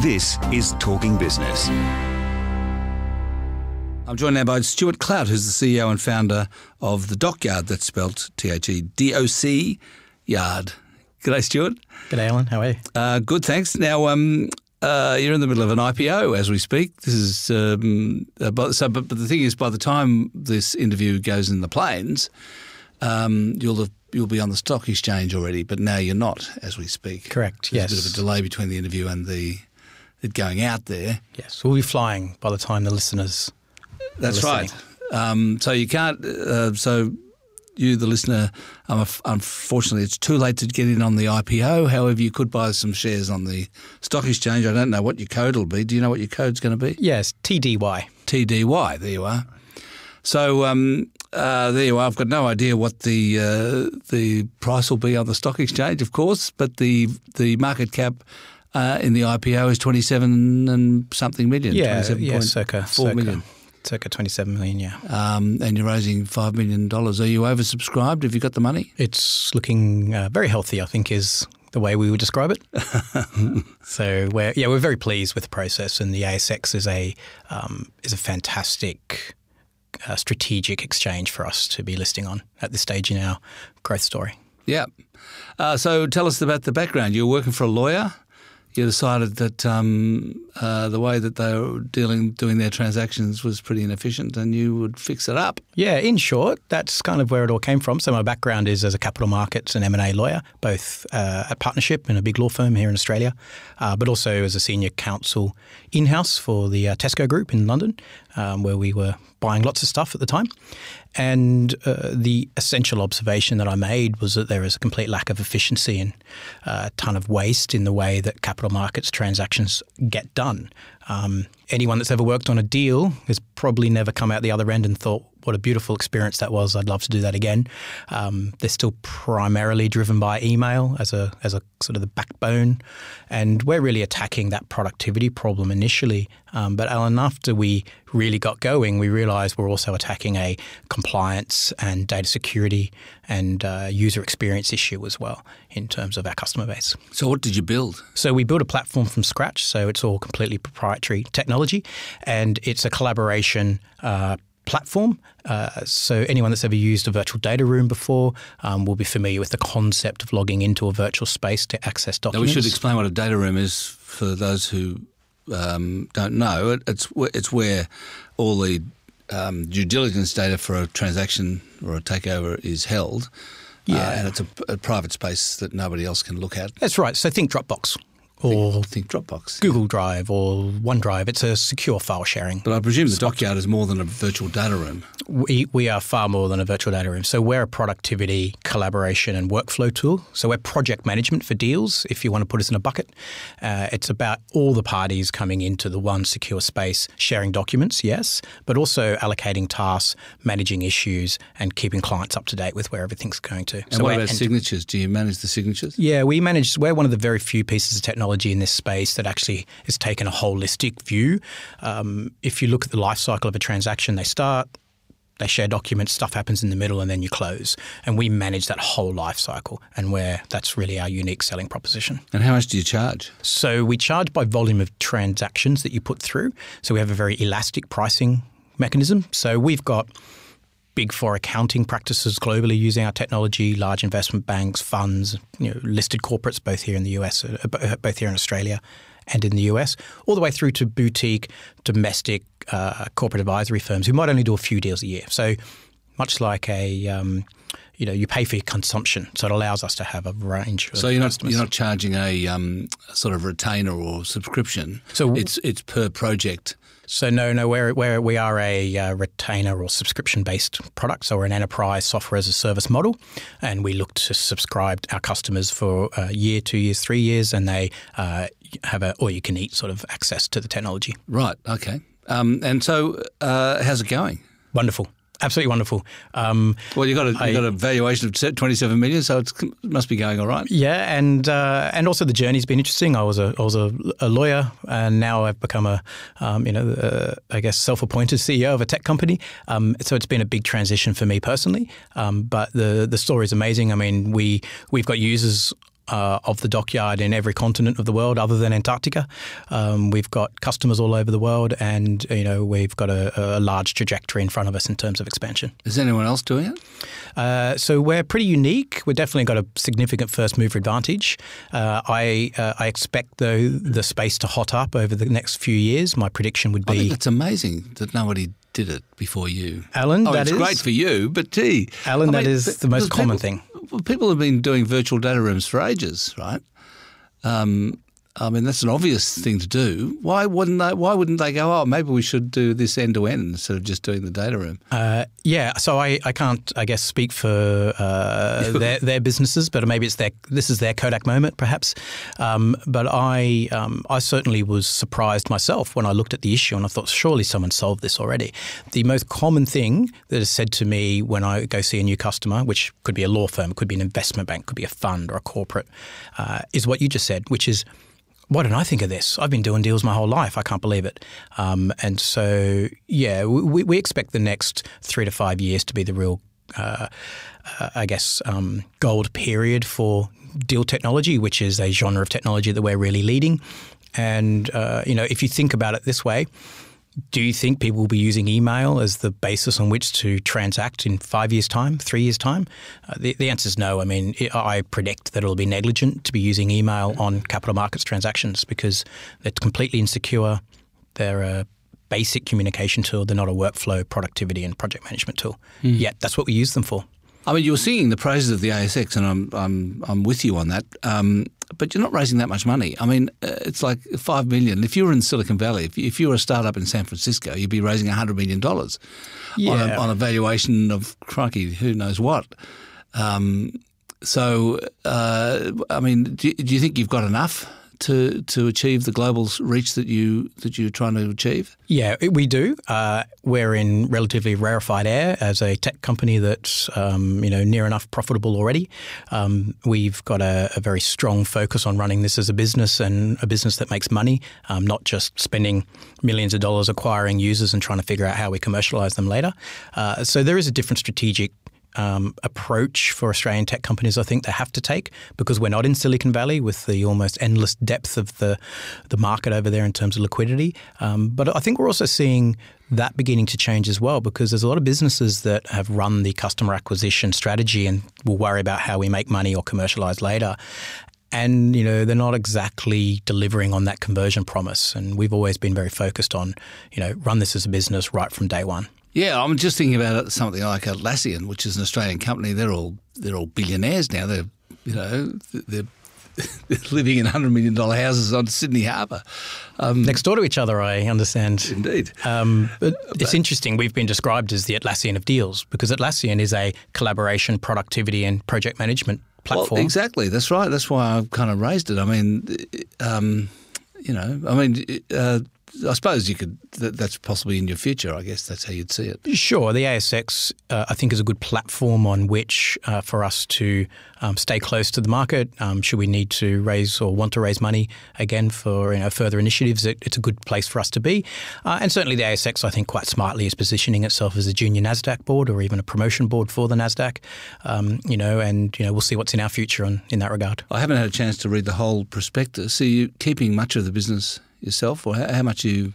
This is Talking Business. I'm joined now by Stuart Clout, who's the CEO and founder of the Dockyard. That's spelled T H E D O C Yard. G'day, Stuart. G'day, Alan. How are you? Uh, good, thanks. Now, um, uh, you're in the middle of an IPO as we speak. This is um, uh, but, so, but, but the thing is, by the time this interview goes in the planes, um, you'll have, you'll be on the stock exchange already. But now you're not as we speak. Correct. There's yes. a bit of a delay between the interview and the it going out there. Yes. We'll be flying by the time the listeners. That's right. Um, so you can't. Uh, so you, the listener, um, unfortunately, it's too late to get in on the IPO. However, you could buy some shares on the stock exchange. I don't know what your code will be. Do you know what your code's going to be? Yes. TDY. TDY. There you are. So um, uh, there you are. I've got no idea what the uh, the price will be on the stock exchange, of course, but the the market cap. Uh, in the IPO is twenty seven and something million. Yeah. 27 yeah circa. 4 circa. million. Circa 27 million, Yeah. Um, and you're raising five million dollars. Are you oversubscribed? Have you got the money? It's looking uh, very healthy. I think is the way we would describe it. so we're yeah we're very pleased with the process, and the ASX is a um, is a fantastic. Uh, strategic exchange for us to be listing on at this stage in our growth story. Yeah. Uh, so tell us about the background. You were working for a lawyer. You decided that um, uh, the way that they were dealing, doing their transactions was pretty inefficient, and you would fix it up. Yeah, in short, that's kind of where it all came from. So my background is as a capital markets and M and A lawyer, both uh, at partnership in a big law firm here in Australia, uh, but also as a senior counsel in house for the uh, Tesco Group in London, um, where we were buying lots of stuff at the time. And uh, the essential observation that I made was that there is a complete lack of efficiency and uh, a ton of waste in the way that capital markets transactions get done. Um, anyone that's ever worked on a deal has probably never come out the other end and thought, what a beautiful experience that was. I'd love to do that again. Um, they're still primarily driven by email as a as a sort of the backbone, and we're really attacking that productivity problem initially. Um, but Alan, after we really got going, we realised we're also attacking a compliance and data security and uh, user experience issue as well in terms of our customer base. So what did you build? So we built a platform from scratch. So it's all completely proprietary technology, and it's a collaboration. Uh, platform. Uh, so anyone that's ever used a virtual data room before um, will be familiar with the concept of logging into a virtual space to access Now documents. we should explain what a data room is for those who um, don't know. It, it's it's where all the um, due diligence data for a transaction or a takeover is held. Uh, Yeah. and it's a, a private space that nobody else can look at. That's right. So think Dropbox or Think Dropbox. Google Drive or OneDrive. It's a secure file sharing. But I presume the dockyard is more than a virtual data room. We, we are far more than a virtual data room. So we're a productivity, collaboration, and workflow tool. So we're project management for deals, if you want to put us in a bucket. Uh, it's about all the parties coming into the one secure space, sharing documents, yes, but also allocating tasks, managing issues, and keeping clients up to date with where everything's going to. And so what about signatures? Do you manage the signatures? yeah, we manage. We're one of the very few pieces of technology in this space that actually has taken a holistic view. Um, if you look at the life cycle of a transaction, they start, they share documents, stuff happens in the middle, and then you close. And we manage that whole life cycle, and where that's really our unique selling proposition. And how much do you charge? So we charge by volume of transactions that you put through. So we have a very elastic pricing mechanism. So we've got big four accounting practices globally using our technology, large investment banks, funds, you know, listed corporates, both here in the US, uh, both here in Australia and in the US, all the way through to boutique, domestic uh, corporate advisory firms who might only do a few deals a year. So much like a um, you know, you pay for your consumption, so it allows us to have a range. Of So you're not customers. you're not charging a um, sort of retainer or subscription. So- it's it's per project. So no, no, we're, we're, we are a uh, retainer or subscription-based product. So we're an enterprise software as a service model, and we look to subscribe our customers for a year, two years, three years, and they uh, have a all-you-can-eat sort of access to the technology. Right. Okay. Um, and so, uh, how's it going? Wonderful, absolutely wonderful. Um, Well, you got a you got a valuation of twenty seven million, so it's, it must be going all right. Yeah, and uh, and also the journey's been interesting. I was a I was a, a lawyer, and now I've become a um, you know uh, I guess self-appointed CEO of a tech company. Um, so it's been a big transition for me personally. Um, but the the story is amazing. I mean, we we've got users uh, of the dockyard in every continent of the world other than Antarctica. Um, we've got customers all over the world, and you know we've got a, a, large trajectory in front of us in terms of expansion. Is anyone else doing it? Uh, so we're pretty unique. We've definitely got a significant first mover advantage. Uh, I uh, I expect though the space to hot up over the next few years. My prediction would be. I think it's amazing that nobody did it before you, Alan. Oh, that it's is, great for you, but gee, Alan, I mean, that is the most common people, thing people have been doing virtual data rooms for ages, right? Um, I mean, that's an obvious thing to do. Why wouldn't they? Why wouldn't they go? Oh, maybe we should do this end to end instead of just doing the data room. Uh, yeah. So I, I can't, I guess, speak for uh, their, their businesses, but maybe it's their this is their Kodak moment, perhaps. Um, but I um, I certainly was surprised myself when I looked at the issue and I thought, surely someone solved this already. The most common thing that is said to me when I go see a new customer, which could be a law firm, could be an investment bank, could be a fund or a corporate, uh, is what you just said, which is why didn't I think of this? I've been doing deals my whole life. I can't believe it. Um, and so, yeah, we, we, expect the next three to five years to be the real, uh, uh, I guess, um, gold period for deal technology, which is a genre of technology that we're really leading. And, uh, you know, if you think about it this way, do you think people will be using email as the basis on which to transact in five years' time, three years' time? Uh, the, the answer is no. I mean, it, I predict that it'll be negligent to be using email on capital markets transactions because they're completely insecure. They're a basic communication tool. They're not a workflow, productivity, and project management tool. Mm. Yet that's what we use them for. I mean, you're singing the praises of the ASX, and I'm I'm I'm with you on that. Um, but you're not raising that much money. I mean, uh, it's like five million. If you were in Silicon Valley, if you, if you were a startup in San Francisco, you'd be raising hundred million dollars yeah. on, a, on a valuation of crikey, who knows what. Um, so, uh, I mean, do, do you think you've got enough? To to achieve the global reach that you that you're trying to achieve? Yeah, we do. Uh, we're in relatively rarefied air as a tech company that's um, you know near enough profitable already. Um, we've got a, a, very strong focus on running this as a business and a business that makes money, um, not just spending millions of dollars acquiring users and trying to figure out how we commercialize them later. Uh, so there is a different strategic um, approach for Australian tech companies, I think they have to take because we're not in Silicon Valley with the almost endless depth of the the market over there in terms of liquidity. Um, but I think we're also seeing that beginning to change as well because there's a lot of businesses that have run the customer acquisition strategy and will worry about how we make money or commercialize later. And you know they're not exactly delivering on that conversion promise, and we've always been very focused on, you know, run this as a business right from day one. Yeah, I'm just thinking about something like Atlassian, which is an Australian company. They're all they're all billionaires now. They're you know they're, they're living in hundred million dollar houses on Sydney Harbour, um, next door to each other. I understand. Indeed, um, but, but it's interesting. We've been described as the Atlassian of deals because Atlassian is a collaboration, productivity, and project management platform. Well, exactly. That's right. That's why I've kind of raised it. I mean, um, you know, I mean. Uh, I suppose you could. That's possibly in your future. I guess that's how you'd see it. Sure, the ASX uh, I think is a good platform on which uh, for us to um, stay close to the market. Um, should we need to raise or want to raise money again for you know, further initiatives, it, it's a good place for us to be. Uh, and certainly the ASX, I think, quite smartly is positioning itself as a junior Nasdaq board or even a promotion board for the Nasdaq. Um, you know, and you know we'll see what's in our future on, in that regard. I haven't had a chance to read the whole prospectus. Are you keeping much of the business yourself, or how, how much are you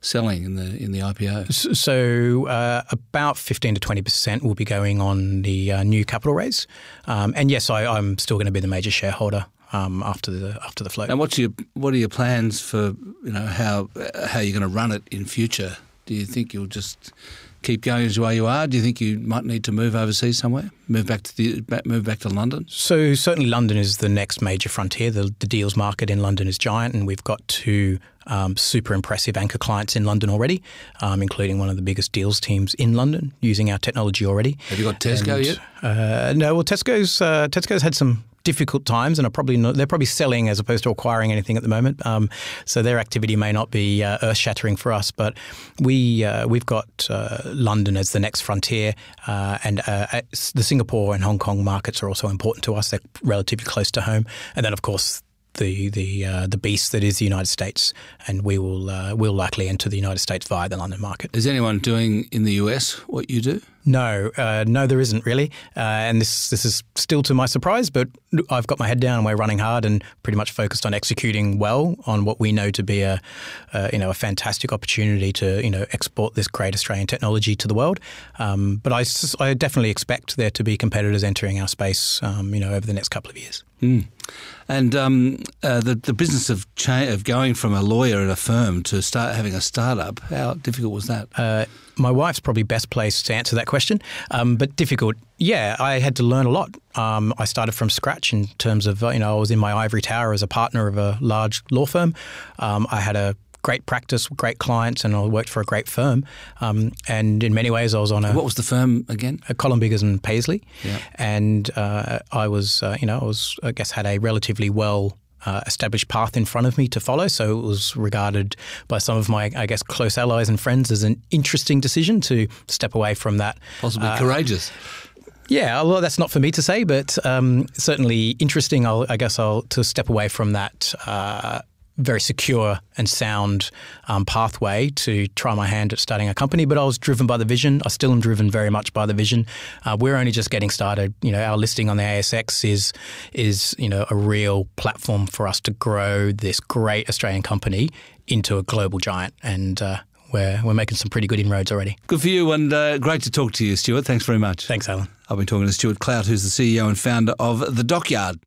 selling in the in the IPO? So uh, about fifteen to twenty percent will be going on the uh, new capital raise, um, and yes, I, am still going to be the major shareholder. Um, after the after the float. And what's your what are your plans for you know how how you're going to run it in future? Do you think you'll just keep going as way you are? Do you think you might need to move overseas somewhere? Move back to the move back to London? So certainly London is the next major frontier. The, the deals market in London is giant, and we've got two um, super impressive anchor clients in London already, um, including one of the biggest deals teams in London using our technology already. Have you got Tesco and, yet? Uh, no. Well, Tesco's uh, Tesco's had some difficult times and are probably not, they're probably selling as opposed to acquiring anything at the moment. Um, so their activity may not be uh, earth shattering for us, but we uh, we've got uh, London as the next frontier, uh, and uh, the Singapore and Hong Kong markets are also important to us. They're relatively close to home, and then of course the the uh, the beast that is the United States, and we will uh, will likely enter the United States via the London market. Is anyone doing in the US what you do? No, uh, no, there isn't really, uh, and this this is still to my surprise. But I've got my head down, and we're running hard, and pretty much focused on executing well on what we know to be a, uh, you know, a fantastic opportunity to you know export this great Australian technology to the world. Um, but I, I definitely expect there to be competitors entering our space, um, you know, over the next couple of years. Mm. And um, uh, the the business of cha- of going from a lawyer at a firm to start having a startup, how difficult was that? Uh, my wife's probably best placed to answer that question, um, but difficult. Yeah, I had to learn a lot. Um, I started from scratch in terms of you know I was in my ivory tower as a partner of a large law firm. Um, I had a great practice, great clients, and I worked for a great firm. Um, and in many ways, I was on a what was the firm again? A Colin Biggers and Paisley. Yeah. And uh, I was, uh, you know, I was, I guess, had a relatively well. Uh, established path in front of me to follow, so it was regarded by some of my, I guess, close allies and friends as an interesting decision to step away from that. Possibly uh, courageous. Yeah, well, that's not for me to say, but um, certainly interesting. I'll, i guess I'll to step away from that uh, very secure and sound um, pathway to try my hand at starting a company. But I was driven by the vision. I still am driven very much by the vision. Uh, we're only just getting started. You know, our listing on the ASX is is you know a real platform for us to grow this great Australian company into a global giant, and uh, we're we're making some pretty good inroads already. Good for you, and uh, great to talk to you, Stuart. Thanks very much. Thanks, Alan. I've been talking to Stuart Clout, who's the CEO and founder of the Dockyard.